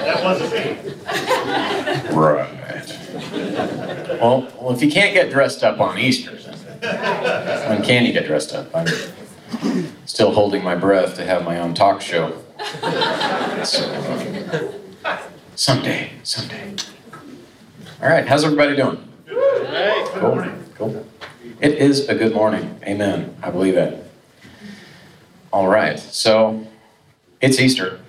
That wasn't me. Right. Well, well, if you can't get dressed up on Easter, when can you get dressed up? I'm still holding my breath to have my own talk show. So, uh, someday, someday. All right, how's everybody doing? Hey, good Cool, cool. It is a good morning. Amen. I believe it. All right, so it's Easter.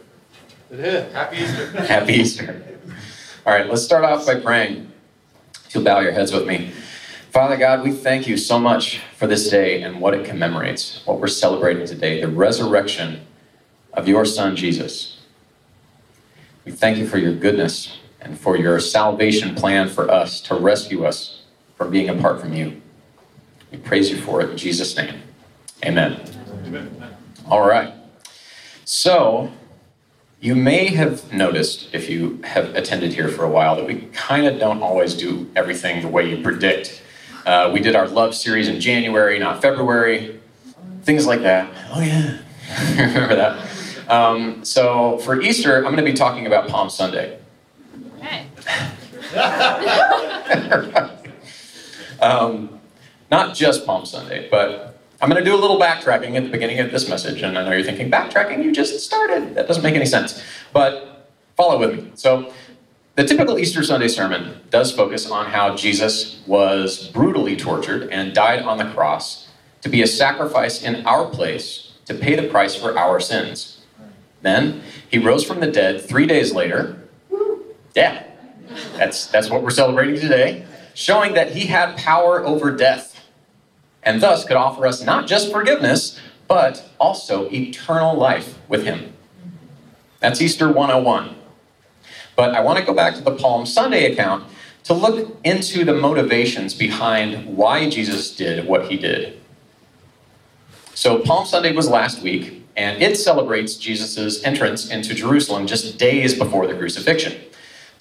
It is. Happy Easter. Happy Easter. All right, let's start off by praying. If you'll bow your heads with me. Father God, we thank you so much for this day and what it commemorates, what we're celebrating today, the resurrection of your Son, Jesus. We thank you for your goodness and for your salvation plan for us to rescue us from being apart from you. We praise you for it in Jesus' name. Amen. All right. So, you may have noticed, if you have attended here for a while, that we kind of don't always do everything the way you predict. Uh, we did our love series in January, not February, things like that. Oh, yeah. Remember that? Um, so, for Easter, I'm going to be talking about Palm Sunday. Okay. um, not just Palm Sunday, but I'm going to do a little backtracking at the beginning of this message. And I know you're thinking, backtracking? You just started. That doesn't make any sense. But follow with me. So, the typical Easter Sunday sermon does focus on how Jesus was brutally tortured and died on the cross to be a sacrifice in our place to pay the price for our sins. Then he rose from the dead three days later. Yeah, that's, that's what we're celebrating today, showing that he had power over death and thus could offer us not just forgiveness, but also eternal life with him. That's Easter 101. But I want to go back to the Palm Sunday account to look into the motivations behind why Jesus did what he did. So, Palm Sunday was last week, and it celebrates Jesus' entrance into Jerusalem just days before the crucifixion.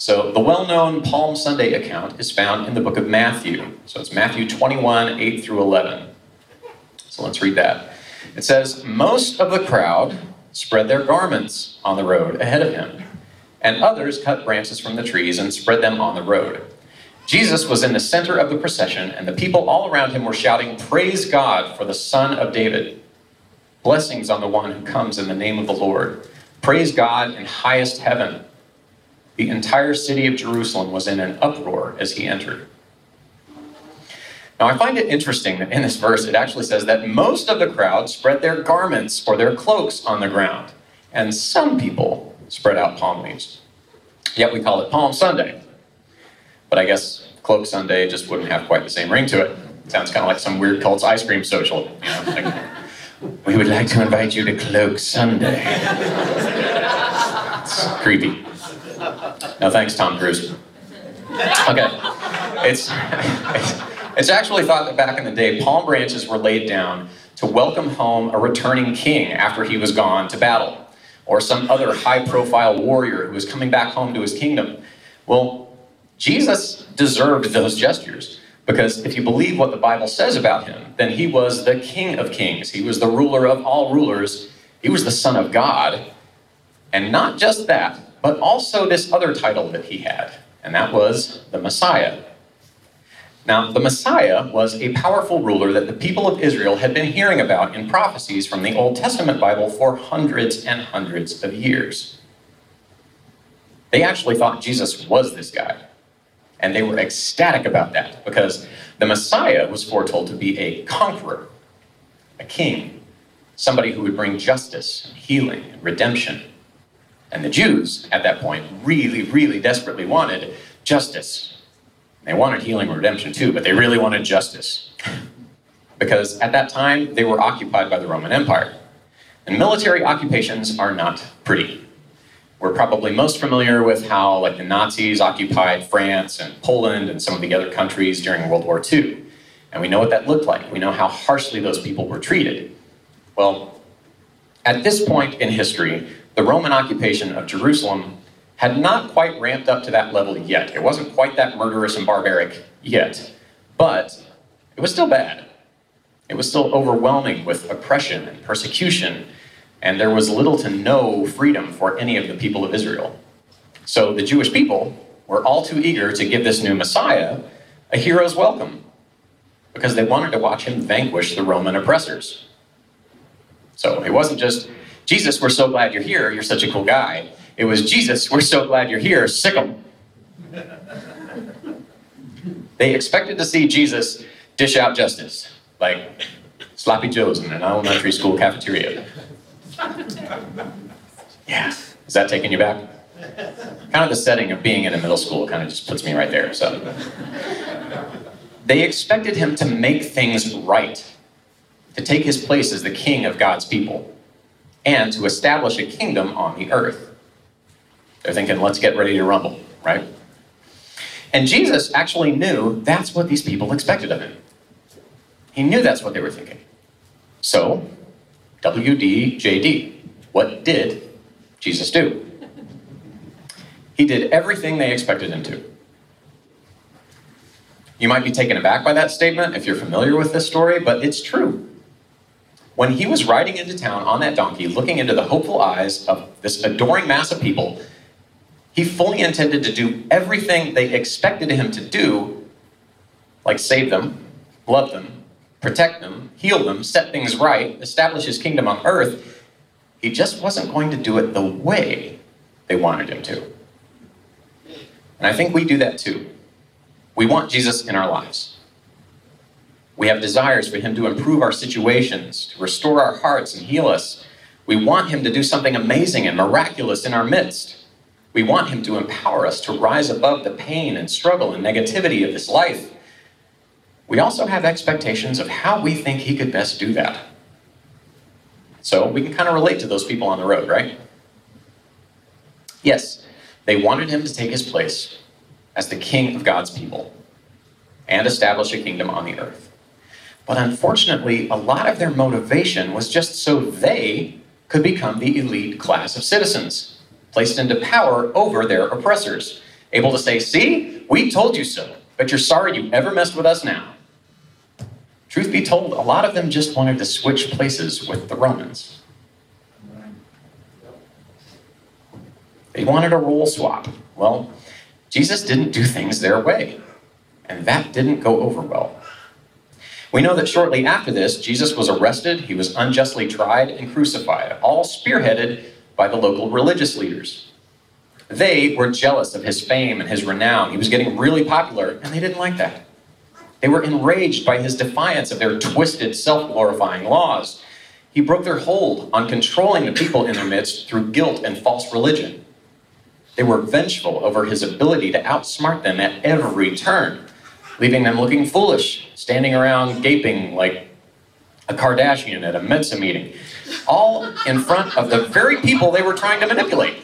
So, the well known Palm Sunday account is found in the book of Matthew. So, it's Matthew 21, 8 through 11. So, let's read that. It says, Most of the crowd spread their garments on the road ahead of him, and others cut branches from the trees and spread them on the road. Jesus was in the center of the procession, and the people all around him were shouting, Praise God for the Son of David. Blessings on the one who comes in the name of the Lord. Praise God in highest heaven. The entire city of Jerusalem was in an uproar as he entered. Now, I find it interesting that in this verse it actually says that most of the crowd spread their garments or their cloaks on the ground, and some people spread out palm leaves. Yet we call it Palm Sunday. But I guess Cloak Sunday just wouldn't have quite the same ring to it. Sounds kind of like some weird cult's ice cream social. You know, like, we would like to invite you to Cloak Sunday. It's creepy. No thanks, Tom Cruise. Okay. It's, it's actually thought that back in the day, palm branches were laid down to welcome home a returning king after he was gone to battle, or some other high profile warrior who was coming back home to his kingdom. Well, Jesus deserved those gestures because if you believe what the Bible says about him, then he was the King of Kings. He was the ruler of all rulers. He was the Son of God. And not just that, but also this other title that he had, and that was the Messiah. Now, the Messiah was a powerful ruler that the people of Israel had been hearing about in prophecies from the Old Testament Bible for hundreds and hundreds of years. They actually thought Jesus was this guy. And they were ecstatic about that because the Messiah was foretold to be a conqueror, a king, somebody who would bring justice, healing, and redemption. And the Jews at that point really, really desperately wanted justice. They wanted healing and redemption too, but they really wanted justice. Because at that time, they were occupied by the Roman Empire. And military occupations are not pretty. We're probably most familiar with how like the Nazis occupied France and Poland and some of the other countries during World War II. And we know what that looked like. We know how harshly those people were treated. Well, at this point in history, the Roman occupation of Jerusalem had not quite ramped up to that level yet. It wasn't quite that murderous and barbaric yet, but it was still bad. It was still overwhelming with oppression and persecution and there was little to no freedom for any of the people of Israel. So the Jewish people were all too eager to give this new Messiah a hero's welcome because they wanted to watch him vanquish the Roman oppressors. So it wasn't just, Jesus, we're so glad you're here, you're such a cool guy. It was, Jesus, we're so glad you're here, sick 'em. they expected to see Jesus dish out justice, like sloppy joes in an elementary school cafeteria. Yeah, is that taking you back? Kind of the setting of being in a middle school kind of just puts me right there. So they expected him to make things right, to take his place as the king of God's people, and to establish a kingdom on the earth. They're thinking, let's get ready to rumble, right? And Jesus actually knew that's what these people expected of him. He knew that's what they were thinking. So, WDJD, what did Jesus do? He did everything they expected him to. You might be taken aback by that statement if you're familiar with this story, but it's true. When he was riding into town on that donkey, looking into the hopeful eyes of this adoring mass of people, he fully intended to do everything they expected him to do, like save them, love them, protect them, heal them, set things right, establish his kingdom on earth. He just wasn't going to do it the way they wanted him to. And I think we do that too. We want Jesus in our lives. We have desires for him to improve our situations, to restore our hearts and heal us. We want him to do something amazing and miraculous in our midst. We want him to empower us to rise above the pain and struggle and negativity of this life. We also have expectations of how we think he could best do that. So we can kind of relate to those people on the road, right? Yes, they wanted him to take his place as the king of God's people and establish a kingdom on the earth. But unfortunately, a lot of their motivation was just so they could become the elite class of citizens, placed into power over their oppressors, able to say, See, we told you so, but you're sorry you ever messed with us now. Truth be told, a lot of them just wanted to switch places with the Romans. They wanted a role swap. Well, Jesus didn't do things their way, and that didn't go over well. We know that shortly after this, Jesus was arrested, he was unjustly tried, and crucified, all spearheaded by the local religious leaders. They were jealous of his fame and his renown. He was getting really popular, and they didn't like that. They were enraged by his defiance of their twisted, self glorifying laws. He broke their hold on controlling the people in their midst through guilt and false religion. They were vengeful over his ability to outsmart them at every turn, leaving them looking foolish, standing around gaping like a Kardashian at a Mensa meeting, all in front of the very people they were trying to manipulate.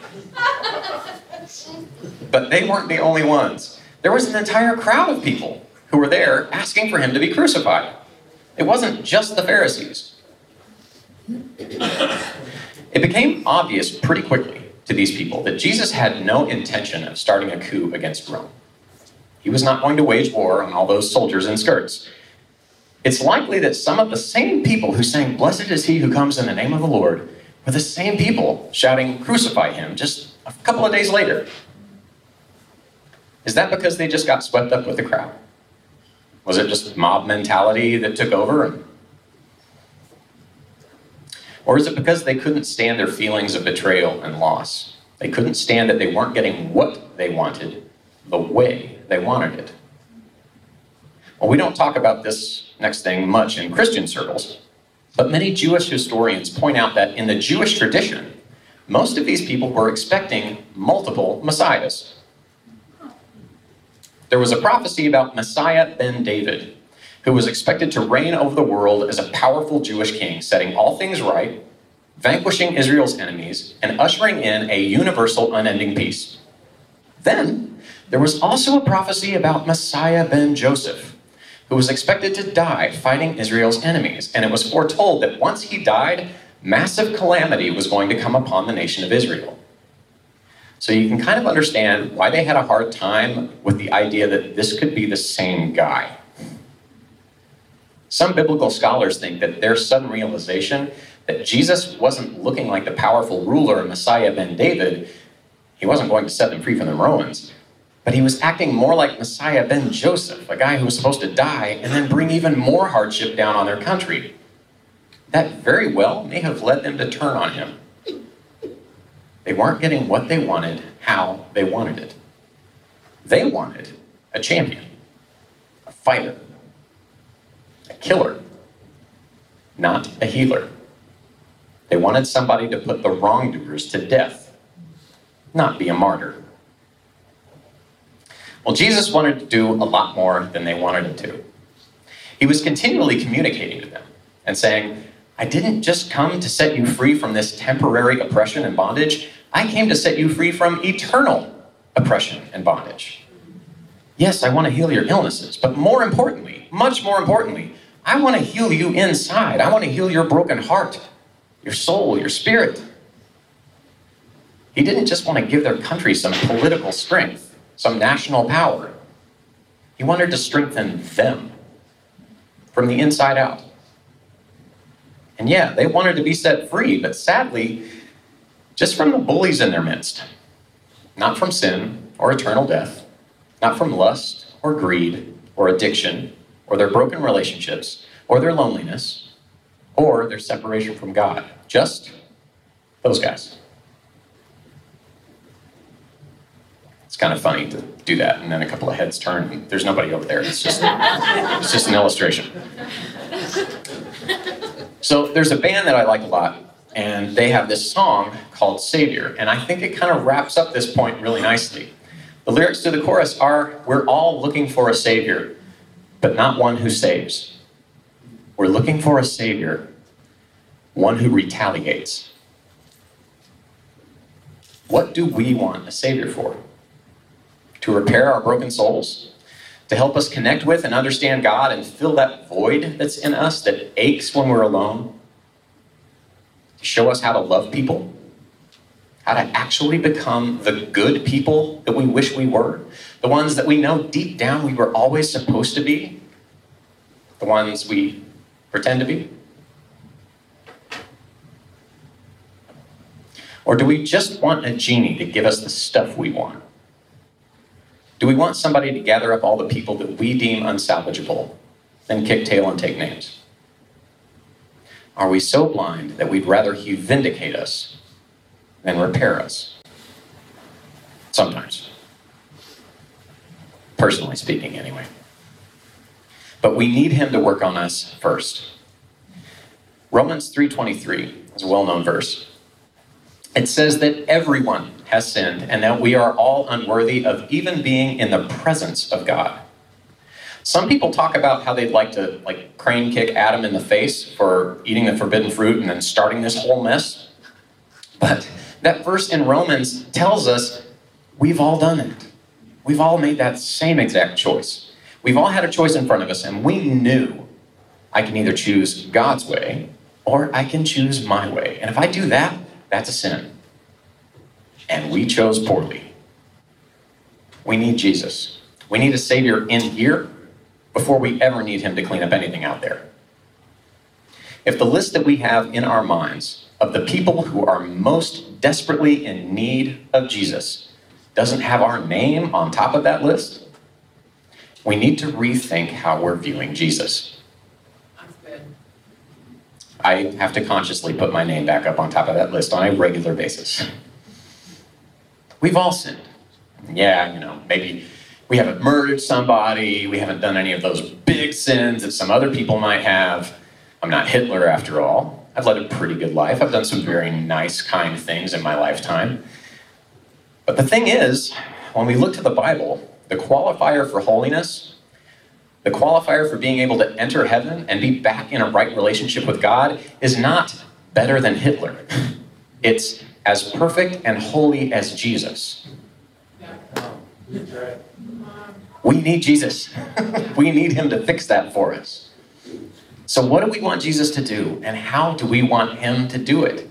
But they weren't the only ones. There was an entire crowd of people who were there asking for him to be crucified. It wasn't just the Pharisees. It became obvious pretty quickly to these people that Jesus had no intention of starting a coup against Rome. He was not going to wage war on all those soldiers in skirts. It's likely that some of the same people who sang, Blessed is he who comes in the name of the Lord, were the same people shouting, Crucify him, just a couple of days later. Is that because they just got swept up with the crowd? Was it just mob mentality that took over? Or is it because they couldn't stand their feelings of betrayal and loss? They couldn't stand that they weren't getting what they wanted the way they wanted it. Well, we don't talk about this next thing much in Christian circles, but many Jewish historians point out that in the Jewish tradition, most of these people were expecting multiple messiahs. There was a prophecy about Messiah ben David, who was expected to reign over the world as a powerful Jewish king, setting all things right, vanquishing Israel's enemies, and ushering in a universal, unending peace. Then, there was also a prophecy about Messiah ben Joseph, who was expected to die fighting Israel's enemies, and it was foretold that once he died, massive calamity was going to come upon the nation of Israel. So you can kind of understand why they had a hard time with the idea that this could be the same guy. Some biblical scholars think that their sudden realization that Jesus wasn't looking like the powerful ruler Messiah ben David, he wasn't going to set them free from the Romans, but he was acting more like Messiah ben Joseph, a guy who was supposed to die and then bring even more hardship down on their country. That very well may have led them to turn on him. They weren't getting what they wanted, how they wanted it. They wanted a champion, a fighter, a killer, not a healer. They wanted somebody to put the wrongdoers to death, not be a martyr. Well, Jesus wanted to do a lot more than they wanted him to. He was continually communicating to them and saying, I didn't just come to set you free from this temporary oppression and bondage. I came to set you free from eternal oppression and bondage. Yes, I want to heal your illnesses, but more importantly, much more importantly, I want to heal you inside. I want to heal your broken heart, your soul, your spirit. He didn't just want to give their country some political strength, some national power. He wanted to strengthen them from the inside out. And yeah, they wanted to be set free, but sadly, just from the bullies in their midst, not from sin or eternal death, not from lust or greed or addiction or their broken relationships or their loneliness or their separation from God. Just those guys. It's kind of funny to do that, and then a couple of heads turn, and there's nobody over there. It's just, it's just an illustration. So there's a band that I like a lot, and they have this song called Savior, and I think it kind of wraps up this point really nicely. The lyrics to the chorus are We're all looking for a Savior, but not one who saves. We're looking for a Savior, one who retaliates. What do we want a Savior for? To repair our broken souls? To help us connect with and understand God and fill that void that's in us that aches when we're alone? To show us how to love people? How to actually become the good people that we wish we were? The ones that we know deep down we were always supposed to be? The ones we pretend to be? Or do we just want a genie to give us the stuff we want? Do we want somebody to gather up all the people that we deem unsalvageable, then kick tail and take names? Are we so blind that we'd rather he vindicate us than repair us? Sometimes. Personally speaking, anyway. But we need him to work on us first. Romans 3:23 is a well-known verse. It says that everyone has sinned and that we are all unworthy of even being in the presence of God. Some people talk about how they'd like to like crane kick Adam in the face for eating the forbidden fruit and then starting this whole mess. But that verse in Romans tells us we've all done it. We've all made that same exact choice. We've all had a choice in front of us and we knew I can either choose God's way or I can choose my way. And if I do that, that's a sin. And we chose poorly. We need Jesus. We need a Savior in here before we ever need Him to clean up anything out there. If the list that we have in our minds of the people who are most desperately in need of Jesus doesn't have our name on top of that list, we need to rethink how we're viewing Jesus. I have to consciously put my name back up on top of that list on a regular basis. We've all sinned. Yeah, you know, maybe we haven't murdered somebody, we haven't done any of those big sins that some other people might have. I'm not Hitler after all. I've led a pretty good life. I've done some very nice, kind things in my lifetime. But the thing is, when we look to the Bible, the qualifier for holiness the qualifier for being able to enter heaven and be back in a right relationship with God is not better than Hitler. It's as perfect and holy as Jesus. We need Jesus. we need him to fix that for us. So, what do we want Jesus to do, and how do we want him to do it?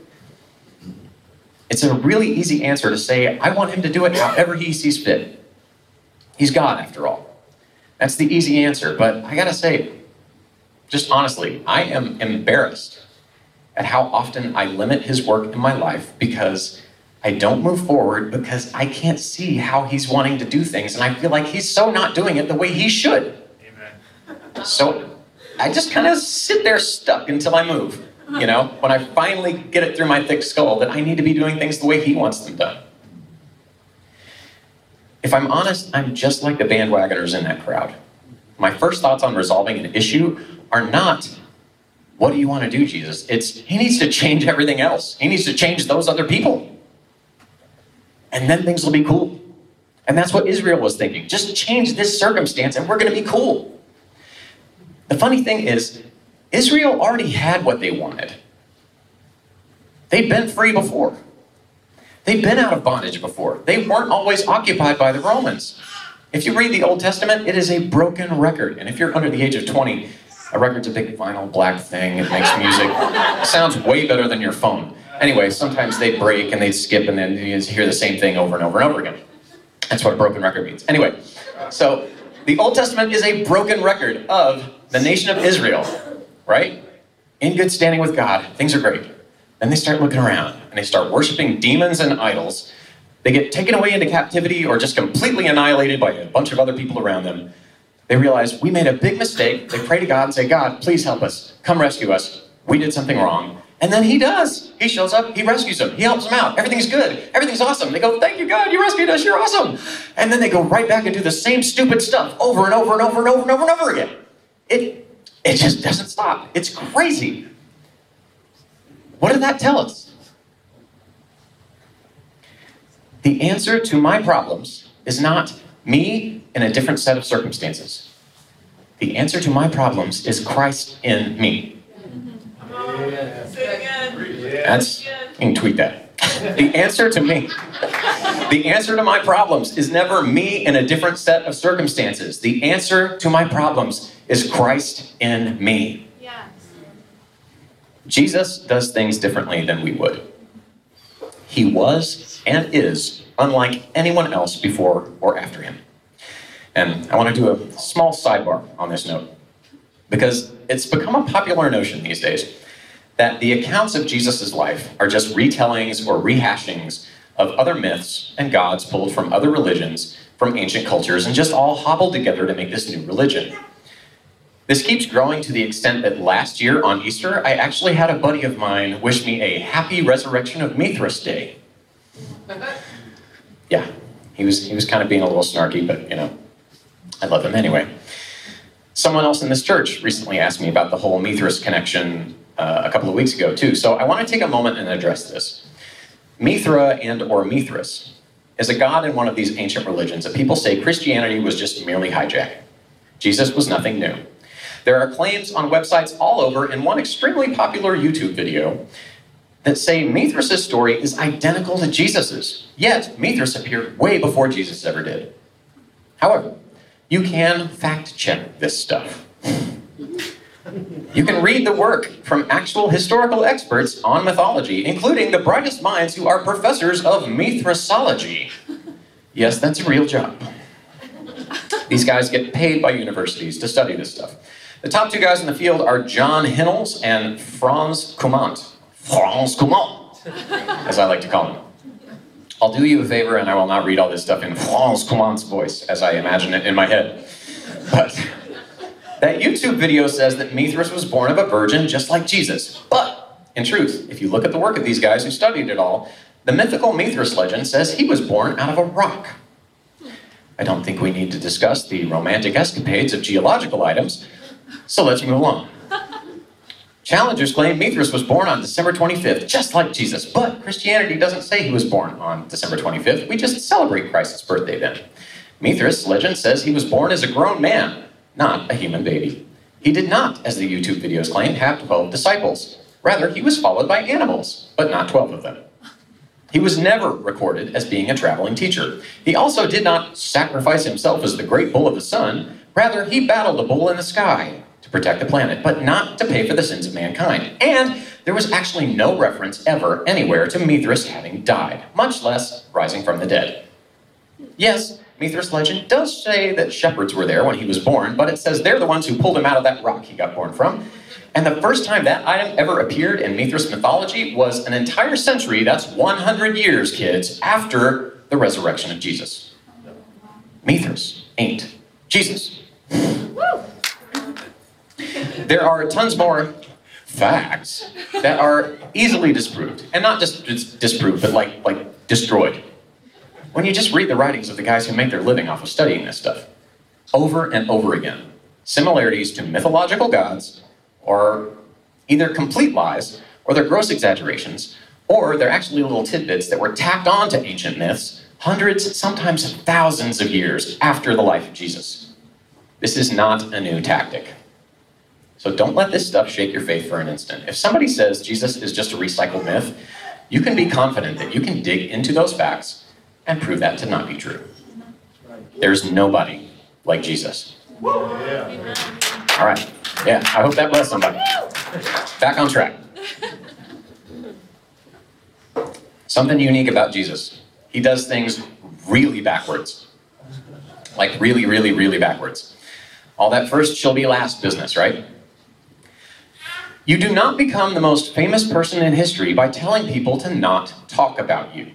It's a really easy answer to say, I want him to do it however he sees fit. He's God, after all. That's the easy answer. But I got to say, just honestly, I am embarrassed at how often I limit his work in my life because I don't move forward because I can't see how he's wanting to do things, and I feel like he's so not doing it the way he should. Amen. So I just kind of sit there stuck until I move. You know, when I finally get it through my thick skull that I need to be doing things the way he wants them done. If I'm honest, I'm just like the bandwagoners in that crowd. My first thoughts on resolving an issue are not, what do you want to do, Jesus? It's, he needs to change everything else. He needs to change those other people. And then things will be cool. And that's what Israel was thinking. Just change this circumstance and we're going to be cool. The funny thing is, Israel already had what they wanted. They'd been free before. They'd been out of bondage before. They weren't always occupied by the Romans. If you read the Old Testament, it is a broken record. And if you're under the age of 20, a record's a big vinyl black thing. It makes music. Sounds way better than your phone. Anyway, sometimes they'd break and they'd skip and then you hear the same thing over and over and over again. That's what a broken record means. Anyway, so the Old Testament is a broken record of the nation of Israel, right? In good standing with God, things are great. Then they start looking around and they start worshiping demons and idols. They get taken away into captivity or just completely annihilated by a bunch of other people around them. They realize we made a big mistake. They pray to God and say, God, please help us. Come rescue us. We did something wrong. And then he does. He shows up, he rescues them, he helps them out. Everything's good, everything's awesome. They go, Thank you, God, you rescued us, you're awesome. And then they go right back and do the same stupid stuff over and over and over and over and over and over again. It, it just doesn't stop. It's crazy. What did that tell us? The answer to my problems is not me in a different set of circumstances. The answer to my problems is Christ in me. That's, you can tweet that. The answer to me, the answer to my problems is never me in a different set of circumstances. The answer to my problems is Christ in me. Yes. Jesus does things differently than we would. He was and is unlike anyone else before or after him. And I want to do a small sidebar on this note because it's become a popular notion these days that the accounts of Jesus' life are just retellings or rehashings of other myths and gods pulled from other religions, from ancient cultures, and just all hobbled together to make this new religion. This keeps growing to the extent that last year on Easter, I actually had a buddy of mine wish me a happy resurrection of Mithras Day. Yeah, he was, he was kind of being a little snarky, but you know, I love him anyway. Someone else in this church recently asked me about the whole Mithras connection uh, a couple of weeks ago too. So I want to take a moment and address this. Mithra and or Mithras is a god in one of these ancient religions that people say Christianity was just merely hijacking. Jesus was nothing new. There are claims on websites all over and one extremely popular YouTube video that say Mithras' story is identical to Jesus's. Yet, Mithras appeared way before Jesus ever did. However, you can fact check this stuff. You can read the work from actual historical experts on mythology, including the brightest minds who are professors of Mithrasology. Yes, that's a real job. These guys get paid by universities to study this stuff. The top two guys in the field are John Hinnells and Franz Cumont. Franz Cumont, as I like to call him. I'll do you a favor and I will not read all this stuff in Franz Cumont's voice as I imagine it in my head. But that YouTube video says that Mithras was born of a virgin just like Jesus. But, in truth, if you look at the work of these guys who studied it all, the mythical Mithras legend says he was born out of a rock. I don't think we need to discuss the romantic escapades of geological items, so let's move along. Challengers claim Mithras was born on December 25th, just like Jesus, but Christianity doesn't say he was born on December 25th. We just celebrate Christ's birthday then. Mithras legend says he was born as a grown man, not a human baby. He did not, as the YouTube videos claim, have 12 disciples. Rather, he was followed by animals, but not 12 of them. He was never recorded as being a traveling teacher. He also did not sacrifice himself as the great bull of the sun. Rather, he battled a bull in the sky protect the planet, but not to pay for the sins of mankind. And there was actually no reference ever anywhere to Mithras having died, much less rising from the dead. Yes, Mithras legend does say that shepherds were there when he was born, but it says they're the ones who pulled him out of that rock he got born from. And the first time that item ever appeared in Mithras mythology was an entire century, that's 100 years, kids, after the resurrection of Jesus. Mithras ain't Jesus. There are tons more facts that are easily disproved, and not just dis- disproved, but like like destroyed. When you just read the writings of the guys who make their living off of studying this stuff, over and over again, similarities to mythological gods, are either complete lies, or they're gross exaggerations, or they're actually little tidbits that were tacked on to ancient myths hundreds, sometimes thousands of years after the life of Jesus. This is not a new tactic. So don't let this stuff shake your faith for an instant. If somebody says Jesus is just a recycled myth, you can be confident that you can dig into those facts and prove that to not be true. There's nobody like Jesus. All right. Yeah, I hope that blessed somebody. Back on track. Something unique about Jesus. He does things really backwards. Like really, really, really backwards. All that first shall be last business, right? You do not become the most famous person in history by telling people to not talk about you.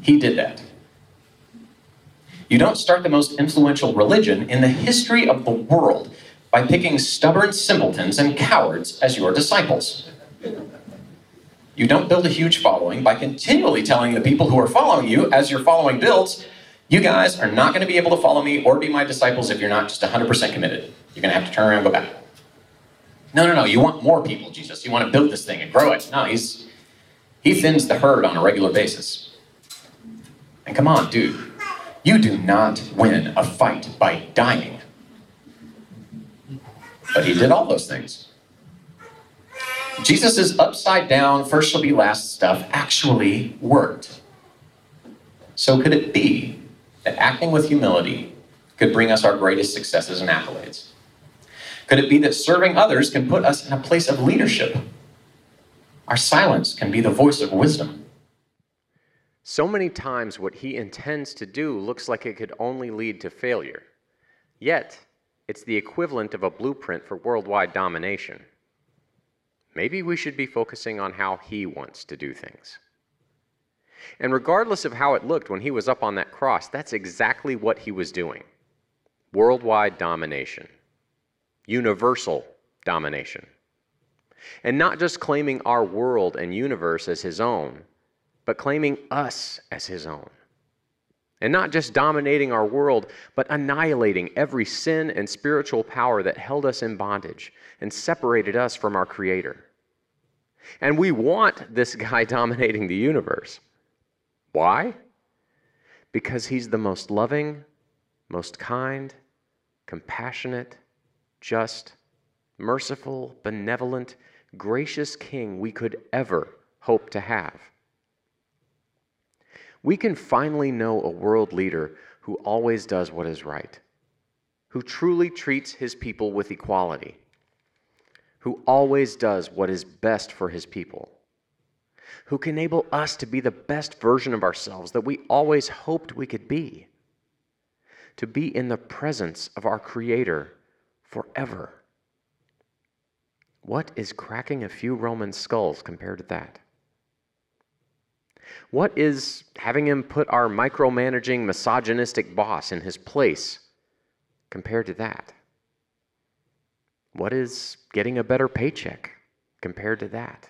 He did that. You don't start the most influential religion in the history of the world by picking stubborn simpletons and cowards as your disciples. You don't build a huge following by continually telling the people who are following you, as your following builds, you guys are not going to be able to follow me or be my disciples if you're not just 100% committed. You're going to have to turn around and go back. No, no, no. You want more people, Jesus. You want to build this thing and grow it. No, he's he thins the herd on a regular basis. And come on, dude. You do not win a fight by dying. But he did all those things. Jesus' upside down, first shall be last stuff actually worked. So could it be that acting with humility could bring us our greatest successes and accolades? Could it be that serving others can put us in a place of leadership? Our silence can be the voice of wisdom. So many times, what he intends to do looks like it could only lead to failure. Yet, it's the equivalent of a blueprint for worldwide domination. Maybe we should be focusing on how he wants to do things. And regardless of how it looked when he was up on that cross, that's exactly what he was doing worldwide domination universal domination. And not just claiming our world and universe as his own, but claiming us as his own. And not just dominating our world, but annihilating every sin and spiritual power that held us in bondage and separated us from our Creator. And we want this guy dominating the universe. Why? Because he's the most loving, most kind, compassionate, just, merciful, benevolent, gracious King we could ever hope to have. We can finally know a world leader who always does what is right, who truly treats his people with equality, who always does what is best for his people, who can enable us to be the best version of ourselves that we always hoped we could be, to be in the presence of our Creator forever. What is cracking a few Roman skulls compared to that? What is having him put our micromanaging, misogynistic boss in his place compared to that? What is getting a better paycheck compared to that?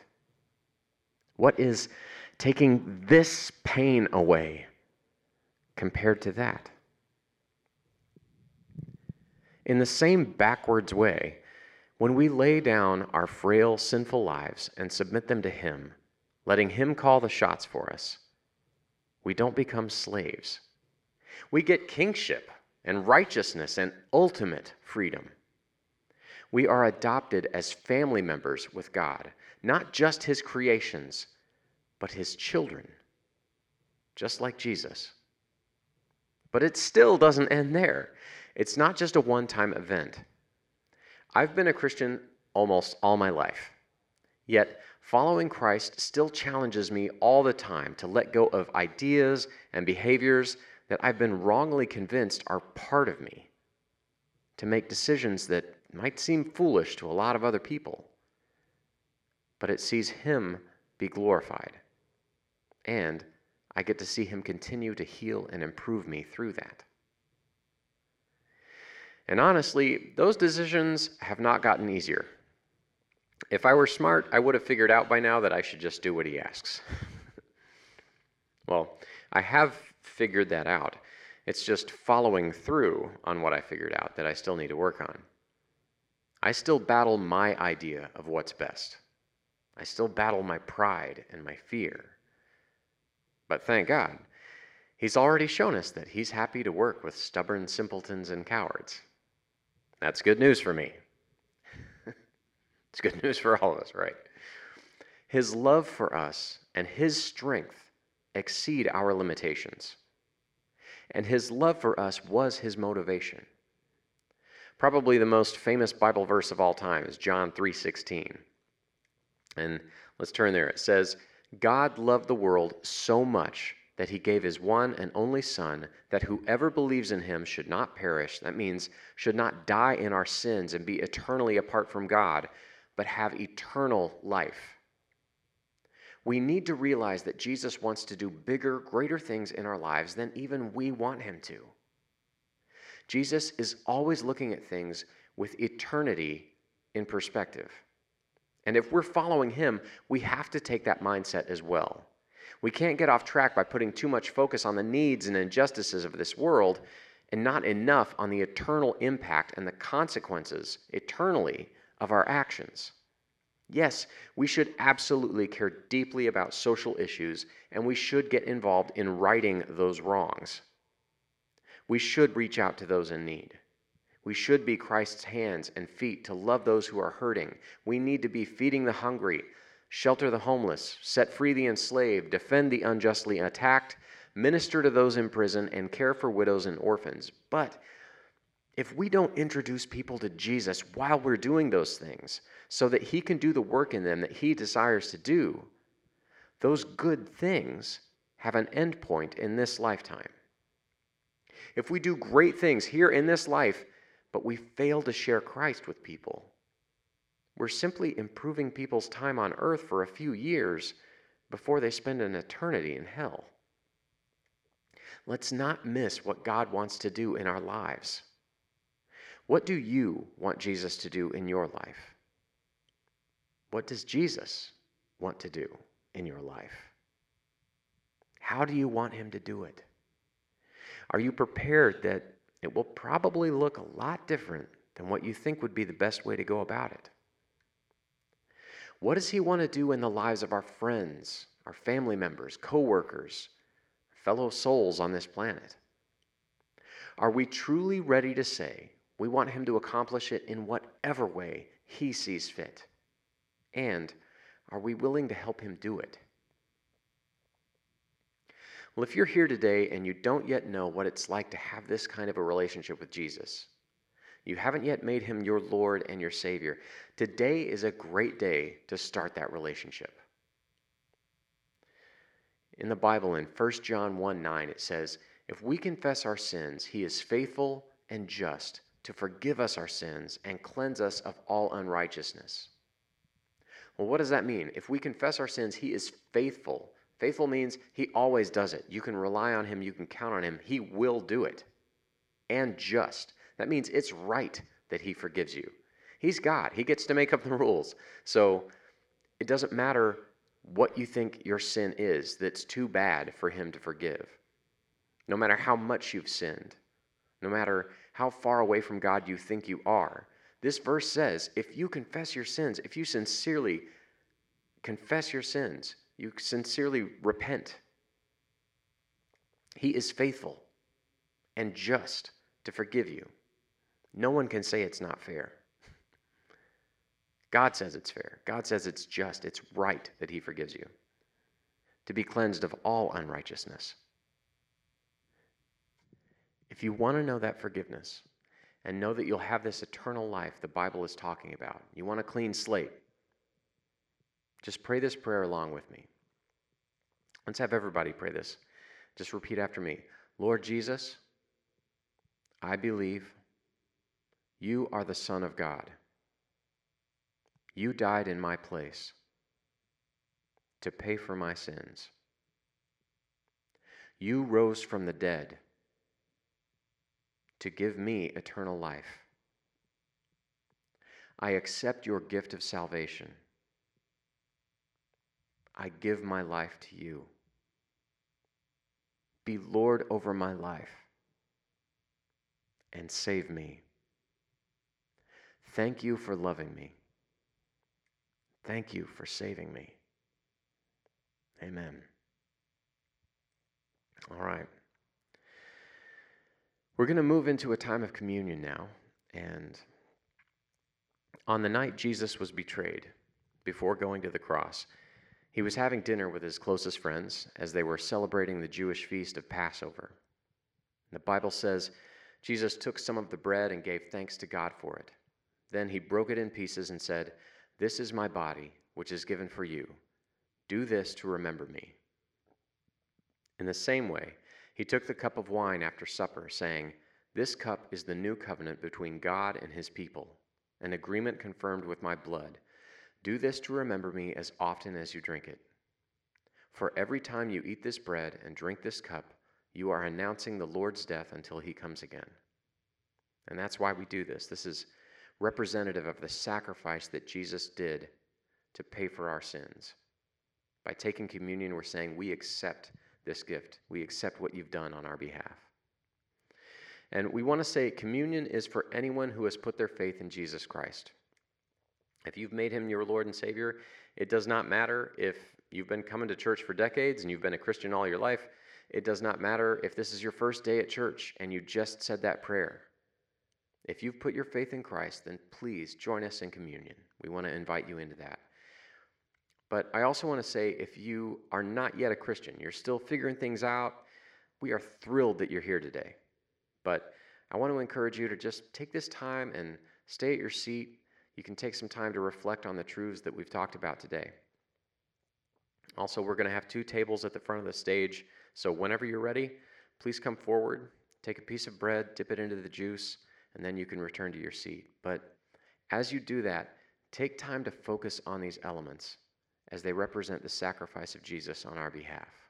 What is taking this pain away compared to that? In the same backwards way, when we lay down our frail, sinful lives and submit them to Him, letting Him call the shots for us, we don't become slaves. We get kingship and righteousness and ultimate freedom. We are adopted as family members with God, not just His creations, but His children, just like Jesus. But it still doesn't end there. It's not just a one time event. I've been a Christian almost all my life, yet following Christ still challenges me all the time to let go of ideas and behaviors that I've been wrongly convinced are part of me to make decisions that might seem foolish to a lot of other people, but it sees Him be glorified. And I get to see Him continue to heal and improve me through that. And honestly, those decisions have not gotten easier. If I were smart, I would have figured out by now that I should just do what he asks. well, I have figured that out. It's just following through on what I figured out that I still need to work on. I still battle my idea of what's best. I still battle my pride and my fear. But thank God, He's already shown us that He's happy to work with stubborn simpletons and cowards. That's good news for me. it's good news for all of us, right? His love for us and His strength exceed our limitations. And His love for us was His motivation. Probably the most famous Bible verse of all time is John 3:16. And let's turn there. It says, "God loved the world so much that he gave his one and only Son, that whoever believes in him should not perish. That means, should not die in our sins and be eternally apart from God, but have eternal life. We need to realize that Jesus wants to do bigger, greater things in our lives than even we want him to. Jesus is always looking at things with eternity in perspective. And if we're following him, we have to take that mindset as well. We can't get off track by putting too much focus on the needs and injustices of this world and not enough on the eternal impact and the consequences eternally of our actions. Yes, we should absolutely care deeply about social issues and we should get involved in righting those wrongs. We should reach out to those in need. We should be Christ's hands and feet to love those who are hurting. We need to be feeding the hungry, shelter the homeless, set free the enslaved, defend the unjustly attacked, minister to those in prison, and care for widows and orphans. But if we don't introduce people to Jesus while we're doing those things so that He can do the work in them that He desires to do, those good things have an end point in this lifetime. If we do great things here in this life, but we fail to share Christ with people, we're simply improving people's time on earth for a few years before they spend an eternity in hell. Let's not miss what God wants to do in our lives. What do you want Jesus to do in your life? What does Jesus want to do in your life? How do you want him to do it? Are you prepared that it will probably look a lot different than what you think would be the best way to go about it? What does He want to do in the lives of our friends, our family members, coworkers, fellow souls on this planet? Are we truly ready to say we want Him to accomplish it in whatever way He sees fit? And are we willing to help Him do it? Well, if you're here today and you don't yet know what it's like to have this kind of a relationship with Jesus, you haven't yet made him your Lord and your Savior. Today is a great day to start that relationship. In the Bible, in 1 John 1 9, it says, If we confess our sins, he is faithful and just to forgive us our sins and cleanse us of all unrighteousness. Well, what does that mean? If we confess our sins, he is faithful. Faithful means he always does it. You can rely on him, you can count on him. He will do it. And just. That means it's right that He forgives you. He's God, He gets to make up the rules. So it doesn't matter what you think your sin is that's too bad for Him to forgive. No matter how much you've sinned, no matter how far away from God you think you are, this verse says if you confess your sins, if you sincerely confess your sins, you sincerely repent, He is faithful and just to forgive you. No one can say it's not fair. God says it's fair. God says it's just. It's right that He forgives you. To be cleansed of all unrighteousness. If you want to know that forgiveness and know that you'll have this eternal life the Bible is talking about, you want a clean slate, just pray this prayer along with me. Let's have everybody pray this. Just repeat after me Lord Jesus, I believe you are the Son of God. You died in my place to pay for my sins. You rose from the dead to give me eternal life. I accept your gift of salvation. I give my life to you. Be Lord over my life and save me. Thank you for loving me. Thank you for saving me. Amen. All right. We're going to move into a time of communion now. And on the night Jesus was betrayed, before going to the cross, he was having dinner with his closest friends as they were celebrating the Jewish feast of Passover. The Bible says Jesus took some of the bread and gave thanks to God for it. Then he broke it in pieces and said, This is my body, which is given for you. Do this to remember me. In the same way, he took the cup of wine after supper, saying, This cup is the new covenant between God and his people, an agreement confirmed with my blood. Do this to remember me as often as you drink it. For every time you eat this bread and drink this cup, you are announcing the Lord's death until he comes again. And that's why we do this. This is representative of the sacrifice that Jesus did to pay for our sins. By taking communion, we're saying we accept this gift. We accept what you've done on our behalf. And we want to say communion is for anyone who has put their faith in Jesus Christ. If you've made him your Lord and Savior, it does not matter if you've been coming to church for decades and you've been a Christian all your life. It does not matter if this is your first day at church and you just said that prayer. If you've put your faith in Christ, then please join us in communion. We want to invite you into that. But I also want to say if you are not yet a Christian, you're still figuring things out, we are thrilled that you're here today. But I want to encourage you to just take this time and stay at your seat. You can take some time to reflect on the truths that we've talked about today. Also, we're going to have two tables at the front of the stage. So whenever you're ready, please come forward, take a piece of bread, dip it into the juice, and then you can return to your seat. But as you do that, take time to focus on these elements as they represent the sacrifice of Jesus on our behalf.